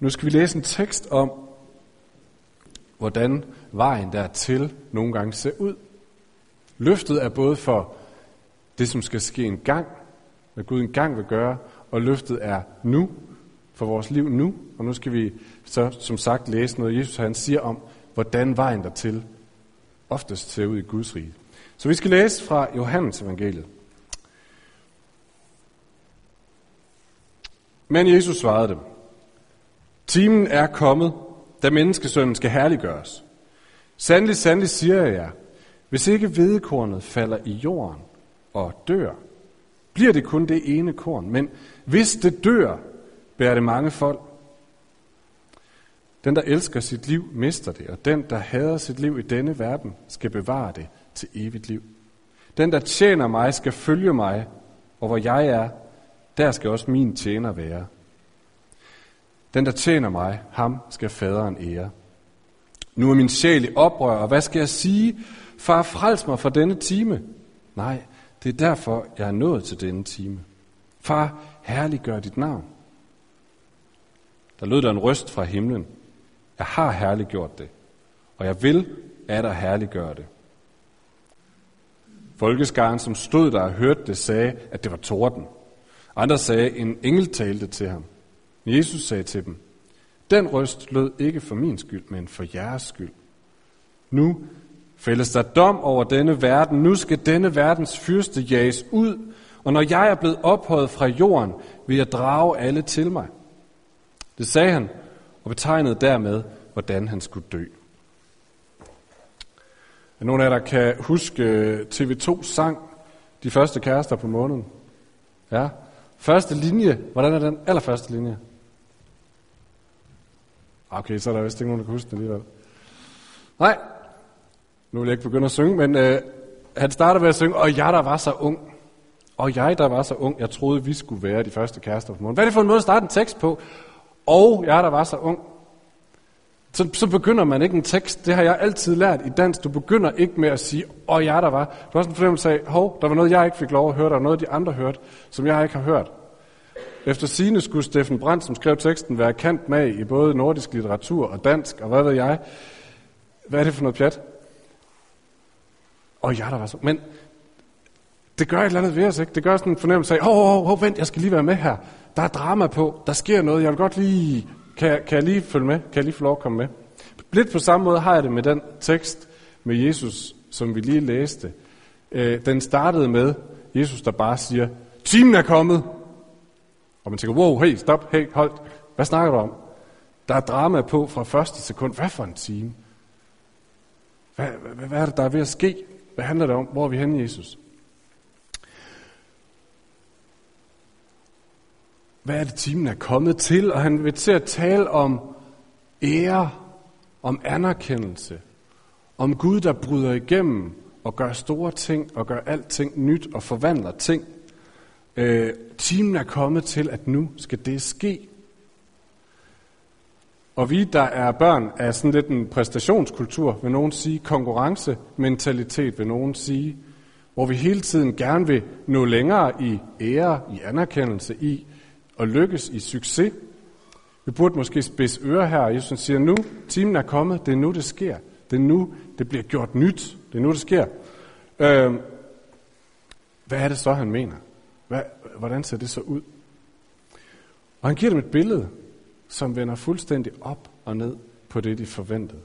Nu skal vi læse en tekst om, hvordan vejen dertil nogle gange ser ud. Løftet er både for det, som skal ske en gang, hvad Gud en gang vil gøre, og løftet er nu, for vores liv nu. Og nu skal vi så som sagt læse noget, Jesus han siger om, hvordan vejen dertil oftest ser ud i Guds rige. Så vi skal læse fra Johannes evangeliet. Men Jesus svarede dem, Timen er kommet, da menneskesønnen skal herliggøres. Sandelig, sandelig siger jeg jer, hvis ikke hvedekornet falder i jorden og dør, bliver det kun det ene korn. Men hvis det dør, bærer det mange folk. Den, der elsker sit liv, mister det, og den, der hader sit liv i denne verden, skal bevare det til evigt liv. Den, der tjener mig, skal følge mig, og hvor jeg er, der skal også min tjener være. Den, der tjener mig, ham skal faderen ære. Nu er min sjæl i oprør, og hvad skal jeg sige? Far, frels mig fra denne time. Nej, det er derfor, jeg er nået til denne time. Far, herliggør dit navn. Der lød der en røst fra himlen. Jeg har herliggjort det, og jeg vil at der herliggøre det. Folkeskaren, som stod der og hørte det, sagde, at det var torden. Andre sagde, at en engel talte til ham. Jesus sagde til dem, den røst lød ikke for min skyld, men for jeres skyld. Nu fælles der dom over denne verden. Nu skal denne verdens fyrste jages ud, og når jeg er blevet ophøjet fra jorden, vil jeg drage alle til mig. Det sagde han, og betegnede dermed, hvordan han skulle dø. Er nogen af jer, der kan huske øh, TV2 sang De første kærester på måneden? Ja. Første linje, hvordan er den allerførste linje? Okay, så er der vist ikke nogen, der kan huske den alligevel. Nej, nu vil jeg ikke begynde at synge, men øh, han starter med at synge, og jeg der var så ung. Og jeg der var så ung, jeg troede, vi skulle være de første kærester på månen. Hvad er det for en måde at starte en tekst på? Og jeg der var så ung. Så, så begynder man ikke en tekst. Det har jeg altid lært i dansk. Du begynder ikke med at sige, og jeg der var. Du har også en fornemmelse af, hov, der var noget, jeg ikke fik lov at høre, der var noget, de andre hørte, som jeg ikke har hørt. Efter sine skulle Steffen Brandt, som skrev teksten, være kendt med i både nordisk litteratur og dansk, og hvad ved jeg. Hvad er det for noget pjat? Og ja, der var så. Men det gør et eller andet ved os, ikke? Det gør sådan en fornemmelse af, hov, hov, hov, vent, jeg skal lige være med her. Der er drama på, der sker noget, jeg vil godt lige, kan, kan jeg lige følge med? Kan jeg lige få lov at komme med? Lidt på samme måde har jeg det med den tekst med Jesus, som vi lige læste. Øh, den startede med Jesus, der bare siger, timen er kommet. Og man tænker, wow, hey, stop, hey, hold. Hvad snakker du om? Der er drama på fra første sekund. Hvad for en time? Hvad, hvad, hvad er det, der er ved at ske? Hvad handler det om? Hvor er vi henne, Jesus? Hvad er det, timen er kommet til? Og han vil til at tale om ære, om anerkendelse, om Gud, der bryder igennem og gør store ting og gør alting nyt og forvandler ting. Øh, timen er kommet til, at nu skal det ske. Og vi, der er børn af sådan lidt en præstationskultur, vil nogen sige, konkurrencementalitet vil nogen sige, hvor vi hele tiden gerne vil nå længere i ære, i anerkendelse, i at lykkes i succes. Vi burde måske spidse ører her, og Jesus siger, nu, timen er kommet, det er nu, det sker. Det er nu, det bliver gjort nyt. Det er nu, det sker. Øh, hvad er det så, han mener? Hvordan ser det så ud? Og han giver dem et billede, som vender fuldstændig op og ned på det, de forventede.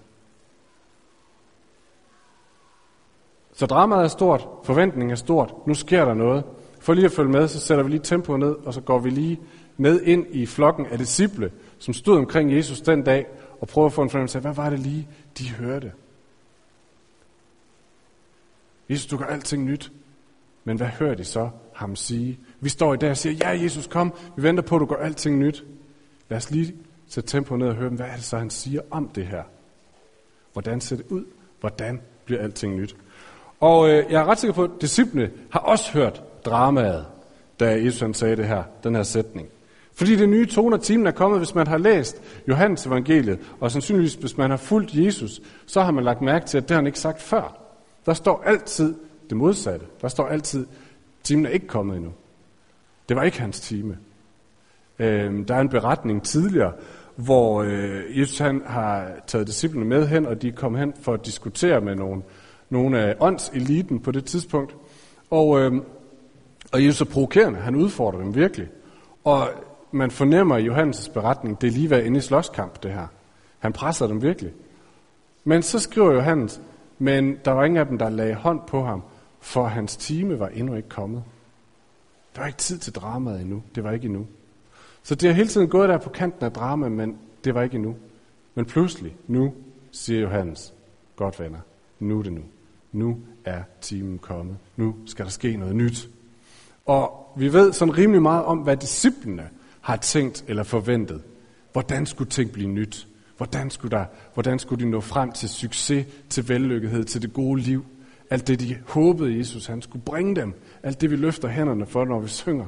Så dramaet er stort, forventningen er stort, nu sker der noget. For lige at følge med, så sætter vi lige tempoet ned, og så går vi lige med ind i flokken af disciple, som stod omkring Jesus den dag, og prøver at få en fornemmelse af, hvad var det lige, de hørte? Jesus, du gør alting nyt. Men hvad hører de så ham sige? Vi står i dag og siger, ja Jesus, kom, vi venter på, at du gør alting nyt. Lad os lige sætte tempoet ned og høre, hvad er det så, han siger om det her? Hvordan ser det ud? Hvordan bliver alting nyt? Og øh, jeg er ret sikker på, at disciplene har også hørt dramaet, da Jesus han sagde det her, den her sætning. Fordi det nye tone timen er kommet, hvis man har læst Johannes evangeliet, og sandsynligvis hvis man har fulgt Jesus, så har man lagt mærke til, at det har han ikke sagt før. Der står altid det modsatte. Der står altid, timen er ikke kommet endnu. Det var ikke hans time. Øh, der er en beretning tidligere, hvor øh, Jesus han har taget disciplene med hen, og de kom hen for at diskutere med nogle, nogle af åndseliten på det tidspunkt. Og, øh, og Jesus er provokerende, han udfordrer dem virkelig. Og man fornemmer i Johannes' beretning, det er lige været inde i slåskamp, det her. Han presser dem virkelig. Men så skriver Johannes, men der var ingen af dem, der lagde hånd på ham, for hans time var endnu ikke kommet. Der var ikke tid til dramaet endnu. Det var ikke endnu. Så det har hele tiden gået der på kanten af drama, men det var ikke endnu. Men pludselig, nu, siger Johannes, godt venner, nu er det nu. Nu er timen kommet. Nu skal der ske noget nyt. Og vi ved sådan rimelig meget om, hvad disciplene har tænkt eller forventet. Hvordan skulle ting blive nyt? Hvordan skulle, der, hvordan skulle de nå frem til succes, til vellykkethed, til det gode liv? Alt det, de håbede, Jesus han skulle bringe dem. Alt det, vi løfter hænderne for, når vi synger.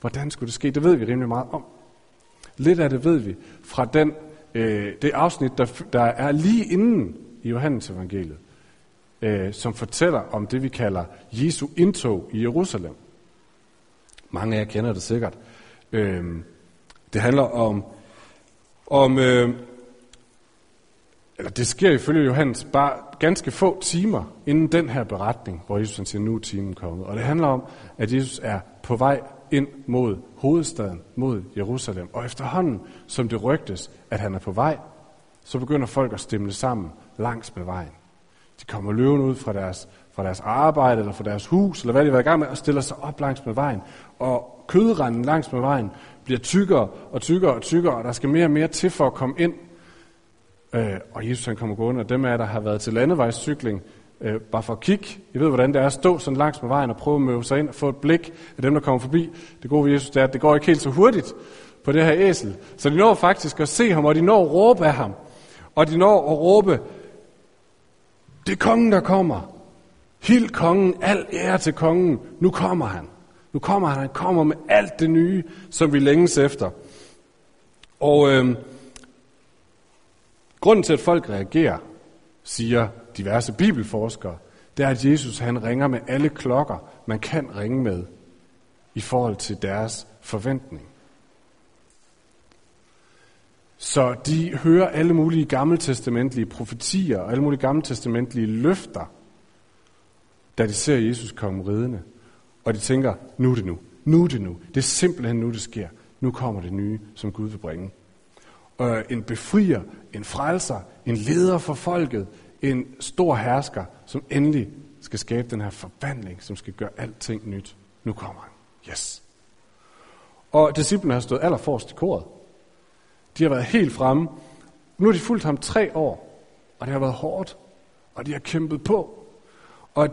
Hvordan skulle det ske? Det ved vi rimelig meget om. Lidt af det ved vi fra den, øh, det afsnit, der, der er lige inden i Johannes evangeliet, øh, som fortæller om det, vi kalder Jesu indtog i Jerusalem. Mange af jer kender det sikkert. Øh, det handler om, om øh, eller det sker ifølge Johannes bare ganske få timer inden den her beretning, hvor Jesus siger, nu er timen kommet. Og det handler om, at Jesus er på vej ind mod hovedstaden, mod Jerusalem. Og efterhånden, som det rygtes, at han er på vej, så begynder folk at stemle sammen langs med vejen. De kommer løven ud fra deres, fra deres arbejde eller fra deres hus, eller hvad de var i gang med, og stiller sig op langs med vejen. Og kødranden langs med vejen bliver tykkere og tykkere og tykkere, og der skal mere og mere til for at komme ind. Øh, og Jesus han kommer gående, og dem af jer, der har været til landevejscykling, øh, bare for at kigge. I ved, hvordan det er at stå sådan langs med vejen og prøve at møde sig ind og få et blik af dem, der kommer forbi. Det gode ved Jesus det er, at det går ikke helt så hurtigt på det her æsel. Så de når faktisk at se ham, og de når at råbe af ham. Og de når at råbe, det er kongen, der kommer. Hild kongen, al ære til kongen. Nu kommer han. Nu kommer han. Han kommer med alt det nye, som vi længes efter. Og øh, grunden til, at folk reagerer, siger diverse bibelforskere, det er, at Jesus han ringer med alle klokker, man kan ringe med i forhold til deres forventning. Så de hører alle mulige gammeltestamentlige profetier og alle mulige gammeltestamentlige løfter, da de ser Jesus komme ridende. Og de tænker, nu er det nu. Nu er det nu. Det er simpelthen nu, det sker. Nu kommer det nye, som Gud vil bringe øh, en befrier, en frelser, en leder for folket, en stor hersker, som endelig skal skabe den her forvandling, som skal gøre alting nyt. Nu kommer han. Yes. Og disciplene har stået allerforrest i koret. De har været helt fremme. Nu har de fulgt ham tre år, og det har været hårdt, og de har kæmpet på. Og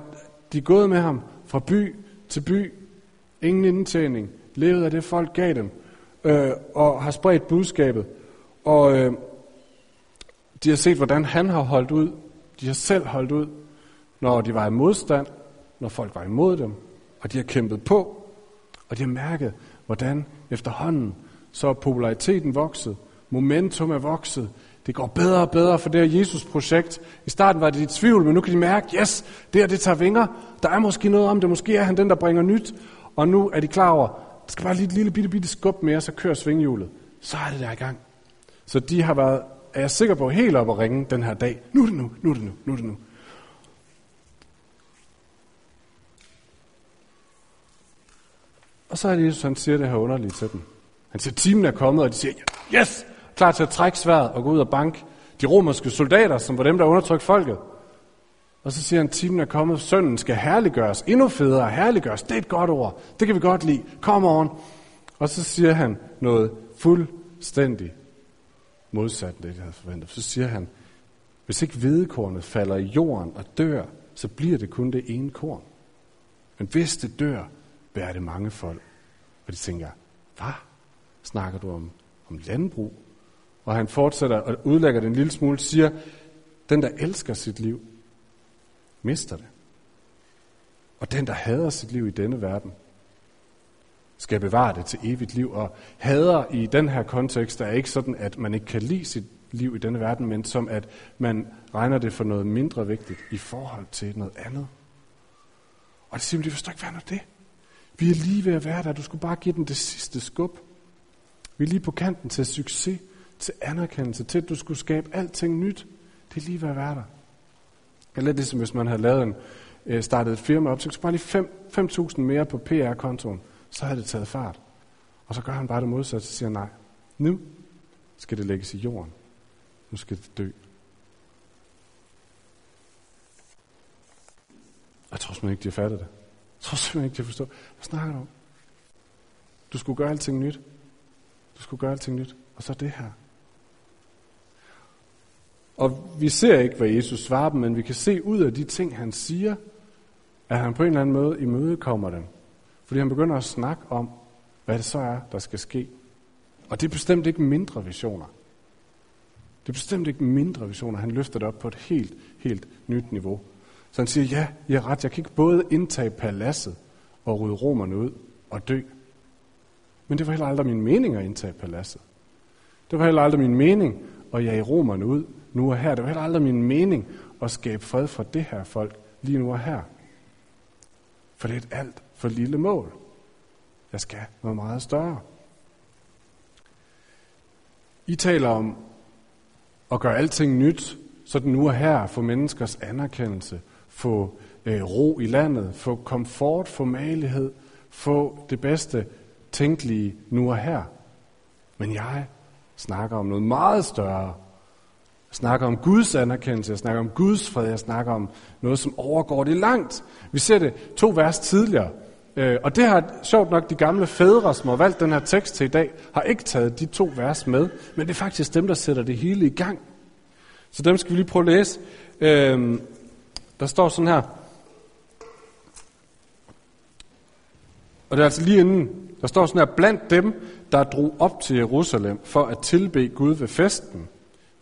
de er gået med ham fra by til by, ingen indtjening, levet af det folk gav dem, øh, og har spredt budskabet. Og øh, de har set, hvordan han har holdt ud. De har selv holdt ud, når de var i modstand, når folk var imod dem, og de har kæmpet på, og de har mærket, hvordan efterhånden så er populariteten vokset, momentum er vokset, det går bedre og bedre for det her Jesus-projekt. I starten var det i tvivl, men nu kan de mærke, yes, det her det tager vinger. Der er måske noget om det. Måske er han den, der bringer nyt. Og nu er de klar over, der skal bare lige et lille bitte, bitte skub mere, så kører svinghjulet. Så er det der i gang. Så de har været, er jeg sikker på, helt op at ringe den her dag. Nu er det nu, nu er det nu, nu er det nu. Og så er det Jesus, han siger det her underligt til dem. Han siger, timen er kommet, og de siger, yes, klar til at trække sværet og gå ud og banke de romerske soldater, som var dem, der undertrykte folket. Og så siger han, timen er kommet, sønnen skal herliggøres, endnu federe, herliggøres, det er et godt ord, det kan vi godt lide, kom on. Og så siger han noget fuldstændig modsat det, de havde forventet. Så siger han, hvis ikke hvedekornet falder i jorden og dør, så bliver det kun det ene korn. Men hvis det dør, bærer det mange folk. Og de tænker, hvad? Snakker du om, om landbrug? Og han fortsætter og udlægger det en lille smule, siger, den der elsker sit liv, mister det. Og den der hader sit liv i denne verden, skal bevare det til evigt liv. Og hader i den her kontekst er ikke sådan, at man ikke kan lide sit liv i denne verden, men som at man regner det for noget mindre vigtigt i forhold til noget andet. Og det siger, de forstår ikke, hvad er det? Vi er lige ved at være der. Du skulle bare give den det sidste skub. Vi er lige på kanten til succes til anerkendelse, til at du skulle skabe alting nyt. Det er lige ved at være der. Det er lidt ligesom hvis man havde lavet en, øh, startet et firma op, så skulle bare lige 5.000 mere på PR-kontoen, så havde det taget fart. Og så gør han bare det modsatte, og siger nej, nu skal det lægges i jorden. Nu skal det dø. Jeg tror simpelthen ikke, de har fattet det. Jeg tror simpelthen ikke, de har forstået. Hvad snakker du om? Du skulle gøre alting nyt. Du skulle gøre alting nyt. Og så det her. Og vi ser ikke, hvad Jesus svarer dem, men vi kan se ud af de ting, han siger, at han på en eller anden måde imødekommer dem. Fordi han begynder at snakke om, hvad det så er, der skal ske. Og det er bestemt ikke mindre visioner. Det er bestemt ikke mindre visioner. Han løfter det op på et helt, helt nyt niveau. Så han siger, ja, jeg har ret. Jeg kan ikke både indtage paladset og rydde romerne ud og dø. Men det var heller aldrig min mening at indtage paladset. Det var heller aldrig min mening at jage romerne ud nu og her. Det var heller aldrig min mening at skabe fred for det her folk lige nu og her. For det er et alt for lille mål. Jeg skal noget meget større. I taler om at gøre alting nyt, så den nu og her for menneskers anerkendelse, få øh, ro i landet, få komfort, få malighed, få det bedste tænkelige nu og her. Men jeg snakker om noget meget større. Jeg snakker om Guds anerkendelse, jeg snakker om Guds fred, jeg snakker om noget, som overgår det langt. Vi ser det to vers tidligere. Øh, og det har sjovt nok de gamle fædre, som har valgt den her tekst til i dag, har ikke taget de to vers med, men det er faktisk dem, der sætter det hele i gang. Så dem skal vi lige prøve at læse. Øh, der står sådan her. Og det er altså lige inden, der står sådan her, blandt dem, der drog op til Jerusalem for at tilbe Gud ved festen,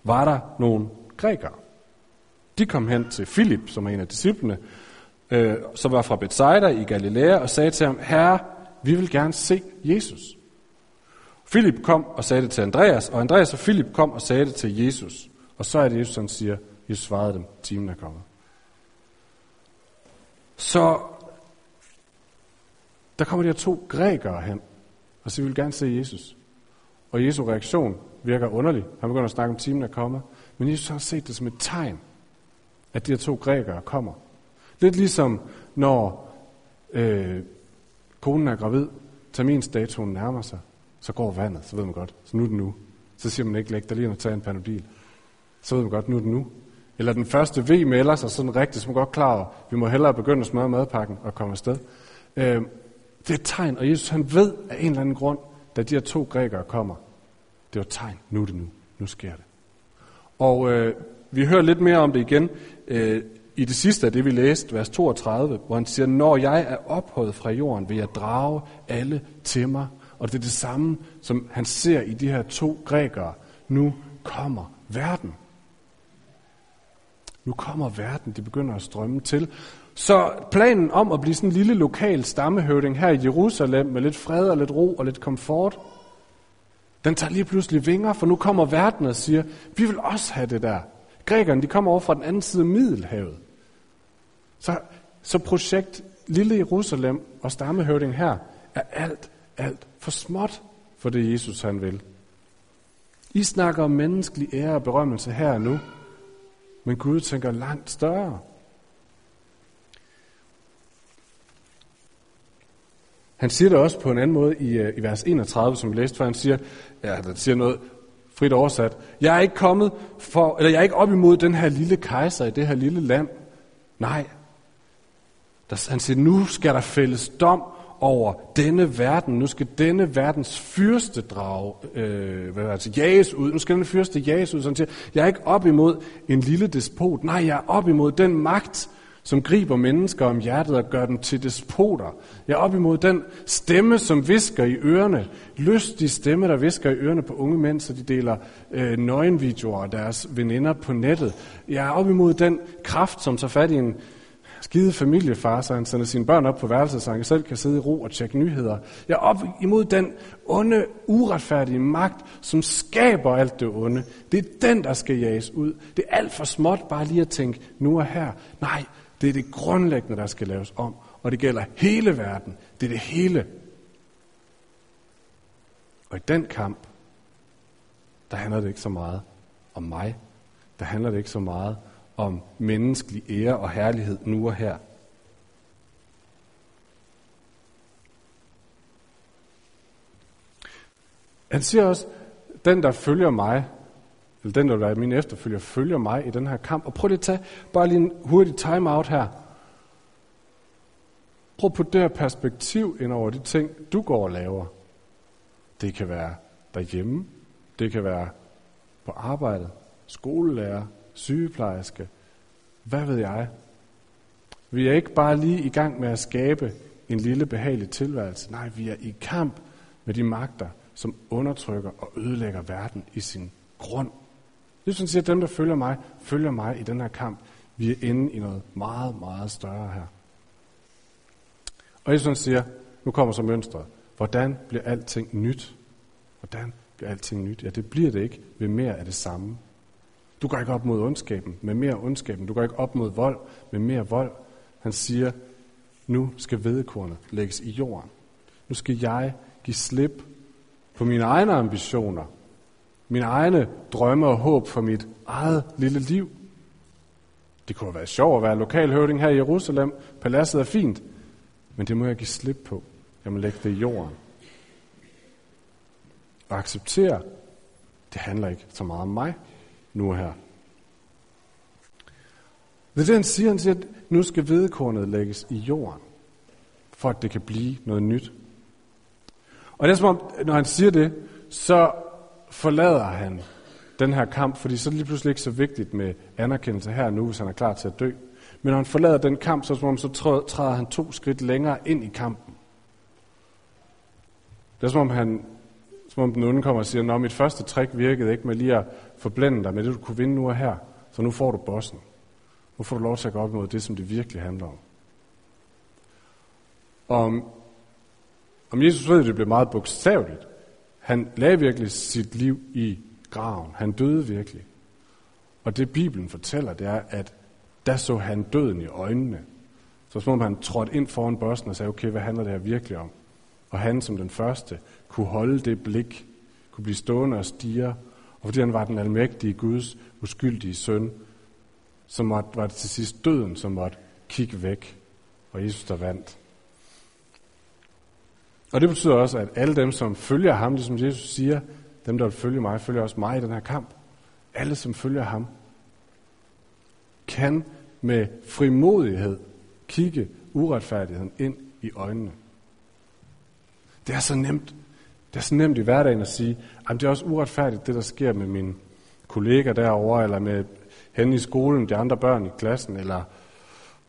var der nogle grækere. De kom hen til Filip, som er en af disciplene, øh, som var fra Bethsaida i Galilea, og sagde til ham, Herre, vi vil gerne se Jesus. Filip kom og sagde det til Andreas, og Andreas og Filip kom og sagde det til Jesus. Og så er det Jesus, han siger, Jesus svarede dem, timen er kommet. Så der kommer de her to grækere hen, og siger, vi vil gerne se Jesus. Og Jesu reaktion virker underligt. Han begynder at snakke om timen er kommet. Men Jesus har set det som et tegn, at de her to grækere kommer. Lidt ligesom når øh, konen er gravid, terminsdatoen nærmer sig, så går vandet, så ved man godt, så nu er det nu. Så siger man ikke, læg dig lige og tage en panodil. Så ved man godt, nu er det nu. Eller den første V melder sig sådan rigtigt, som godt klar over, vi må hellere begynde at smøre madpakken og komme afsted. Øh, det er et tegn, og Jesus han ved af en eller anden grund, da de her to grækere kommer, det var tegn, nu er det nu, nu sker det. Og øh, vi hører lidt mere om det igen øh, i det sidste af det, vi læste, vers 32, hvor han siger, når jeg er ophøjet fra jorden, vil jeg drage alle til mig. Og det er det samme, som han ser i de her to grækere. Nu kommer verden. Nu kommer verden, de begynder at strømme til. Så planen om at blive sådan en lille lokal stammehøvding her i Jerusalem med lidt fred og lidt ro og lidt komfort, den tager lige pludselig vinger, for nu kommer verden og siger, vi vil også have det der. Grækerne, de kommer over fra den anden side af Middelhavet. Så, så projekt Lille Jerusalem og stammehøvding her er alt, alt for småt for det Jesus han vil. I snakker om menneskelig ære og berømmelse her og nu, men Gud tænker langt større. Han siger det også på en anden måde i, øh, i vers 31, som vi læste før. Han siger, ja, han siger noget frit oversat. Jeg er ikke kommet for, eller jeg er ikke op imod den her lille kejser i det her lille land. Nej. Der, han siger, nu skal der fælles dom over denne verden. Nu skal denne verdens fyrste drage, øh, hvad altså, jages ud. Nu skal den fyrste jages ud. Så han siger, jeg er ikke op imod en lille despot. Nej, jeg er op imod den magt, som griber mennesker om hjertet og gør dem til despoter. Jeg er op imod den stemme, som visker i ørerne. Lystig stemme, der visker i ørerne på unge mænd, så de deler øh, nøgenvideoer af deres veninder på nettet. Jeg er op imod den kraft, som tager fat i en skide familiefar, så han sender sine børn op på værelset, så han selv kan sidde i ro og tjekke nyheder. Jeg er op imod den onde, uretfærdige magt, som skaber alt det onde. Det er den, der skal jages ud. Det er alt for småt bare lige at tænke, nu er her. Nej, det er det grundlæggende, der skal laves om. Og det gælder hele verden. Det er det hele. Og i den kamp, der handler det ikke så meget om mig. Der handler det ikke så meget om menneskelig ære og herlighed nu og her. Han siger også, den der følger mig, eller den der er min efterfølger, følger mig i den her kamp. Og prøv lige at tage bare lige en hurtig time-out her. Prøv at putte det her perspektiv ind over de ting, du går og laver. Det kan være derhjemme, det kan være på arbejdet, skolelærer, sygeplejerske, hvad ved jeg. Vi er ikke bare lige i gang med at skabe en lille behagelig tilværelse. Nej, vi er i kamp med de magter, som undertrykker og ødelægger verden i sin grund. Jesus siger, at dem, der følger mig, følger mig i den her kamp. Vi er inde i noget meget, meget større her. Og Jesus siger, nu kommer så mønstret. Hvordan bliver alting nyt? Hvordan bliver alting nyt? Ja, det bliver det ikke ved mere af det samme. Du går ikke op mod ondskaben med mere ondskaben. Du går ikke op mod vold med mere vold. Han siger, nu skal vedekornet lægges i jorden. Nu skal jeg give slip på mine egne ambitioner, mine egne drømme og håb for mit eget lille liv. Det kunne være sjovt at være lokalhøvding her i Jerusalem. Paladset er fint, men det må jeg give slip på. Jeg må lægge det i jorden. Og acceptere, det handler ikke så meget om mig nu her. Det er det, han siger. Han siger, at nu skal vedkornet lægges i jorden, for at det kan blive noget nyt. Og det er som om, når han siger det, så forlader han den her kamp, fordi så er det lige pludselig ikke så vigtigt med anerkendelse her nu, hvis han er klar til at dø. Men når han forlader den kamp, så, som om, så træder han to skridt længere ind i kampen. Det er som om, han, som om den onde kommer og siger, at mit første trick virkede ikke med lige at forblænde dig med det, du kunne vinde nu og her, så nu får du bossen. Nu får du lov til at gå op imod det, som det virkelig handler om. Om, om Jesus ved, at det bliver meget bogstaveligt. Han lagde virkelig sit liv i graven. Han døde virkelig. Og det Bibelen fortæller, det er, at der så han døden i øjnene. Så som om han trådte ind foran bossen og sagde, okay, hvad handler det her virkelig om? Og han som den første kunne holde det blik, kunne blive stående og stige, og fordi han var den almægtige Guds uskyldige søn, så måtte, var det til sidst døden, som måtte kigge væk, og Jesus der vandt. Og det betyder også, at alle dem, som følger ham, det som Jesus siger, dem, der vil følge mig, følger også mig i den her kamp. Alle, som følger ham, kan med frimodighed kigge uretfærdigheden ind i øjnene. Det er så nemt. Det er så nemt i hverdagen at sige, at det er også uretfærdigt, det der sker med min kollega derovre, eller med hen i skolen, de andre børn i klassen, eller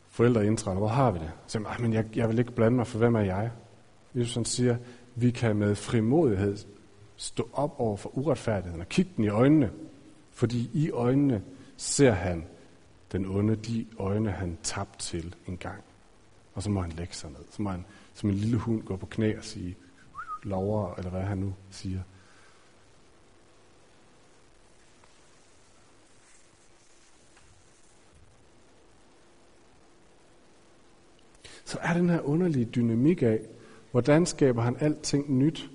forældreindtræder. Hvor har vi det? Så men jeg, jeg vil ikke blande mig, for hvem er jeg? Jesus han siger, vi kan med frimodighed stå op over for uretfærdigheden og kigge den i øjnene, fordi i øjnene ser han den onde, de øjne han tabte til en gang. Og så må han lægge sig ned. Så må han som en lille hund gå på knæ og sige, lover, eller hvad han nu siger. Så er den her underlige dynamik af, hvordan skaber han alting nyt.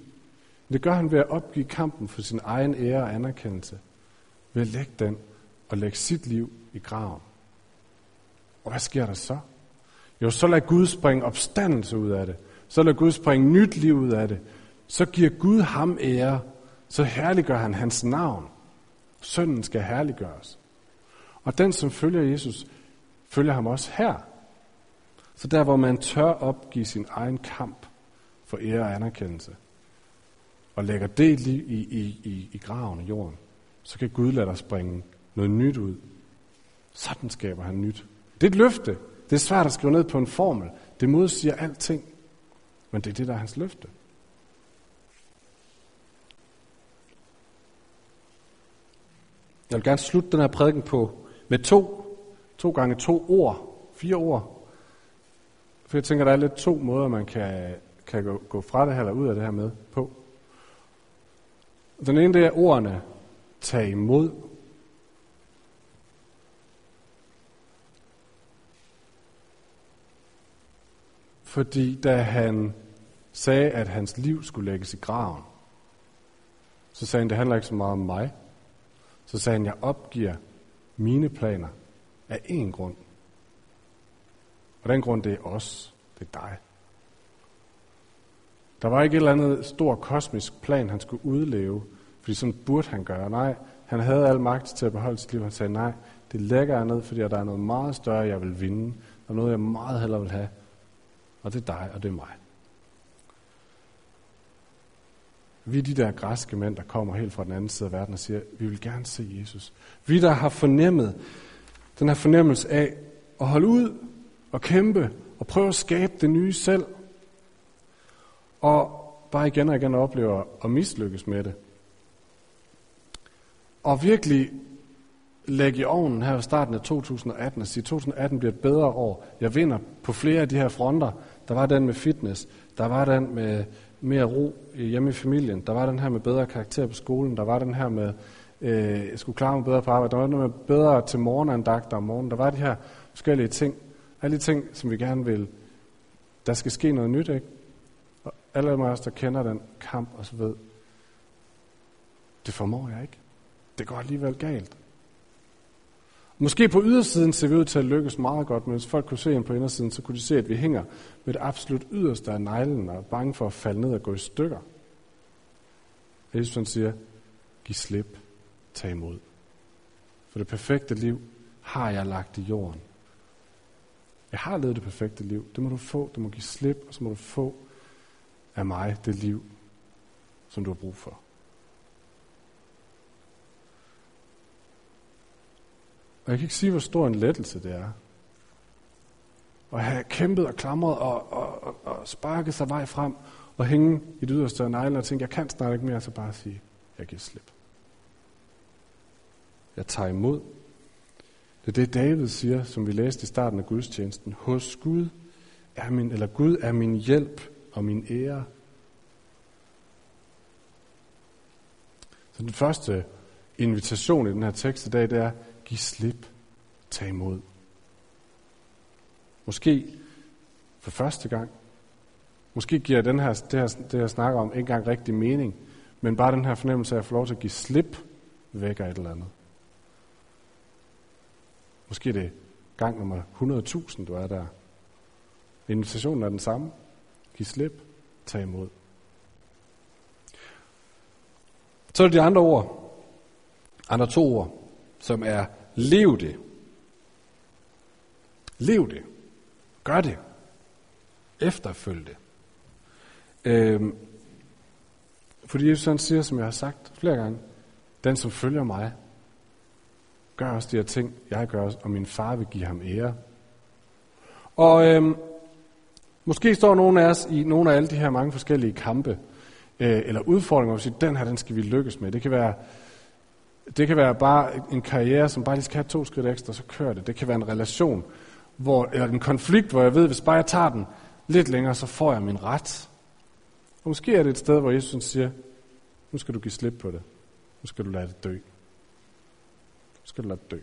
Det gør han ved at opgive kampen for sin egen ære og anerkendelse. Ved at lægge den og lægge sit liv i graven. Og hvad sker der så? Jo, så lader Gud springe opstandelse ud af det. Så lader Gud springe nyt liv ud af det. Så giver Gud ham ære. Så herliggør han hans navn. Sønnen skal herliggøres. Og den, som følger Jesus, følger ham også her. Så der, hvor man tør opgive sin egen kamp for ære og anerkendelse, og lægger det i, i, i, i graven i jorden, så kan Gud lade dig springe noget nyt ud. Sådan skaber han nyt. Det er et løfte. Det er svært at skrive ned på en formel. Det modsiger alting. Men det er det, der er hans løfte. Jeg vil gerne slutte den her prædiken på med to, to gange to ord, fire ord. For jeg tænker, der er lidt to måder, man kan, kan gå, gå fra det her, eller ud af det her med på. Den ene, det er ordene, tag imod. Fordi da han sagde, at hans liv skulle lægges i graven, Så sagde han, det handler ikke så meget om mig. Så sagde han, jeg opgiver mine planer af én grund. Og den grund, det er os. Det er dig. Der var ikke et eller andet stor kosmisk plan, han skulle udleve, fordi sådan burde han gøre. Nej, han havde al magt til at beholde sit liv. Han sagde, nej, det lægger jeg ned, fordi der er noget meget større, jeg vil vinde. Der er noget, jeg meget hellere vil have. Og det er dig, og det er mig. Vi er de der græske mænd, der kommer helt fra den anden side af verden og siger, vi vil gerne se Jesus. Vi, der har fornemmet den her fornemmelse af at holde ud og kæmpe og prøve at skabe det nye selv. Og bare igen og igen oplever at mislykkes med det. Og virkelig lægge i ovnen her ved starten af 2018 og sige, 2018 bliver et bedre år. Jeg vinder på flere af de her fronter. Der var den med fitness, der var den med mere ro hjemme i familien, der var den her med bedre karakter på skolen, der var den her med, øh, jeg skulle klare mig bedre på arbejde, der var den med bedre til morgenandagter om morgenen, der var de her forskellige ting, alle de ting, som vi gerne vil, der skal ske noget nyt, ikke? Og alle af os, der kender den kamp og så ved, det formår jeg ikke. Det går alligevel galt. Måske på ydersiden ser vi ud til at lykkes meget godt, men hvis folk kunne se ind på indersiden, så kunne de se, at vi hænger med det absolut yderste af neglen og er bange for at falde ned og gå i stykker. Jesus han siger, giv slip, tag imod. For det perfekte liv har jeg lagt i jorden. Jeg har levet det perfekte liv. Det må du få, du må give slip, og så må du få af mig det liv, som du har brug for. Og jeg kan ikke sige, hvor stor en lettelse det er. At have kæmpet og klamret og, og, og, og sparket sig vej frem og hænge i det yderste af neglen og tænke, jeg kan snart ikke mere, så bare sige, jeg giver slip. Jeg tager imod. Det er det, David siger, som vi læste i starten af gudstjenesten. Hos Gud er min, eller Gud er min hjælp og min ære. Så den første invitation i den her tekst i dag, det er, Giv slip. Tag imod. Måske for første gang. Måske giver den her, det, her, det, jeg snakker om, ikke engang rigtig mening, men bare den her fornemmelse af at få lov til at give slip vækker et eller andet. Måske er det gang nummer 100.000, du er der. Invitationen er den samme. Giv slip. Tag imod. Så er det de andre ord. Andre to ord, som er Lev det. Lev det. Gør det. Efterfølg det. Øhm, fordi Jesus han siger, som jeg har sagt flere gange, den som følger mig, gør også de her ting, jeg gør også, og min far vil give ham ære. Og øhm, måske står nogle af os i nogle af alle de her mange forskellige kampe, øh, eller udfordringer, og siger, den her, den skal vi lykkes med. Det kan være det kan være bare en karriere, som bare lige skal have to skridt ekstra, så kører det. Det kan være en relation, hvor, eller en konflikt, hvor jeg ved, hvis bare jeg tager den lidt længere, så får jeg min ret. Og måske er det et sted, hvor Jesus siger, nu skal du give slip på det. Nu skal du lade det dø. Nu skal du lade det dø.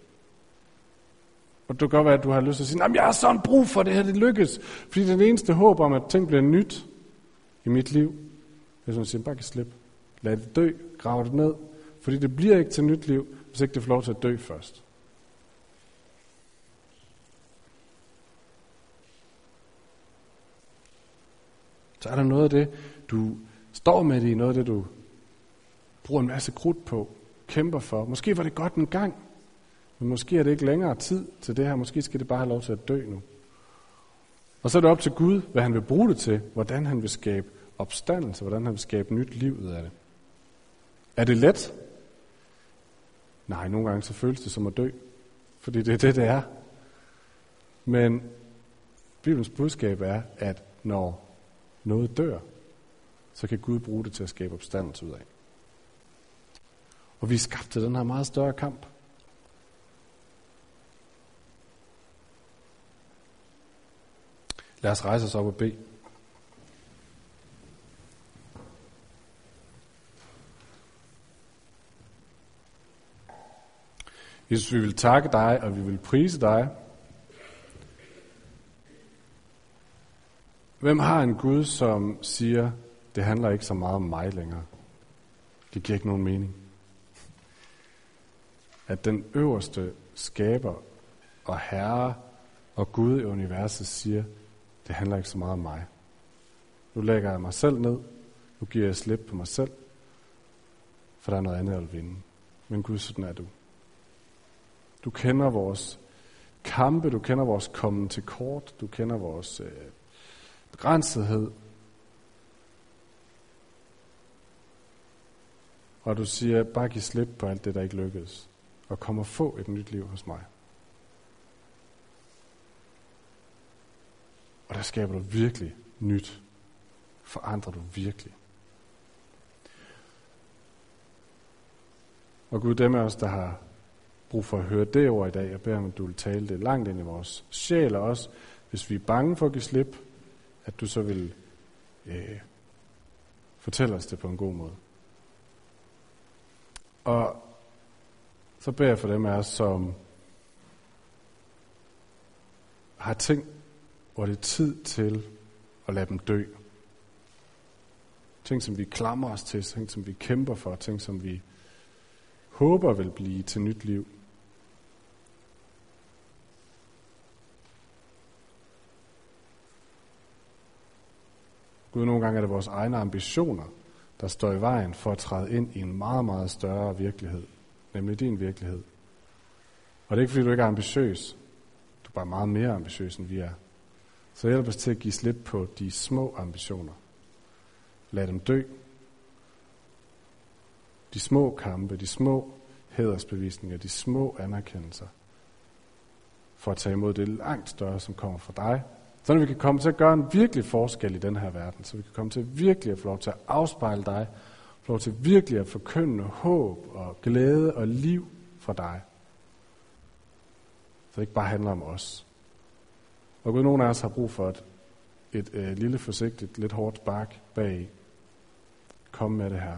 Og det kan godt være, at du har lyst til at sige, jeg har sådan brug for det her, det lykkes. Fordi det er det eneste håb om, at ting bliver nyt i mit liv. Jeg bare kan slippe. Lad det dø. Grav det ned. Fordi det bliver ikke til nyt liv, hvis ikke det får lov til at dø først. Så er der noget af det, du står med det i, noget af det, du bruger en masse krudt på, kæmper for. Måske var det godt en gang, men måske er det ikke længere tid til det her. Måske skal det bare have lov til at dø nu. Og så er det op til Gud, hvad han vil bruge det til, hvordan han vil skabe opstandelse, hvordan han vil skabe nyt liv ud af det. Er det let? Nej, nogle gange så føles det som at dø, fordi det er det, det er. Men Bibelens budskab er, at når noget dør, så kan Gud bruge det til at skabe opstandelse ud af. Og vi er skabt til den her meget større kamp. Lad os rejse os op og bede. Jesus, vi vil takke dig, og vi vil prise dig. Hvem har en Gud, som siger, det handler ikke så meget om mig længere? Det giver ikke nogen mening. At den øverste skaber og herre og Gud i universet siger, det handler ikke så meget om mig. Nu lægger jeg mig selv ned. Nu giver jeg slip på mig selv. For der er noget andet, jeg vil vinde. Men Gud, sådan er du. Du kender vores kampe, du kender vores kommen til kort, du kender vores øh, begrænsethed. Og du siger, bare giv slip på alt det, der ikke lykkedes, og kom og få et nyt liv hos mig. Og der skaber du virkelig nyt. Forandrer du virkelig. Og Gud, dem af os, der har brug for at høre det ord i dag, jeg beder om, at du vil tale det langt ind i vores sjæl, og også, hvis vi er bange for at give slip, at du så vil øh, fortælle os det på en god måde. Og så beder jeg for dem af os, som har ting, hvor det er tid til at lade dem dø. Ting, som vi klamrer os til, ting, som vi kæmper for, ting, som vi håber vil blive til nyt liv. Gud, nogle gange er det vores egne ambitioner, der står i vejen for at træde ind i en meget, meget større virkelighed, nemlig din virkelighed. Og det er ikke, fordi du ikke er ambitiøs. Du er bare meget mere ambitiøs, end vi er. Så hjælp os til at give slip på de små ambitioner. Lad dem dø. De små kampe, de små hædersbevisninger, de små anerkendelser, for at tage imod det langt større, som kommer fra dig, så vi kan komme til at gøre en virkelig forskel i den her verden, så vi kan komme til virkelig at få lov til at afspejle dig, få lov til virkelig at forkynde håb og glæde og liv fra dig. Så det ikke bare handler om os. Og Gud, nogen af os har brug for et, et et øh, lille forsigtigt, lidt hårdt spark bag. Kom med det her.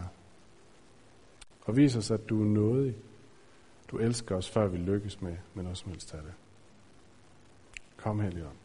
Og vis os, at du er nådig. Du elsker os, før vi lykkes med, med noget som helst af det. Kom, Helligånd.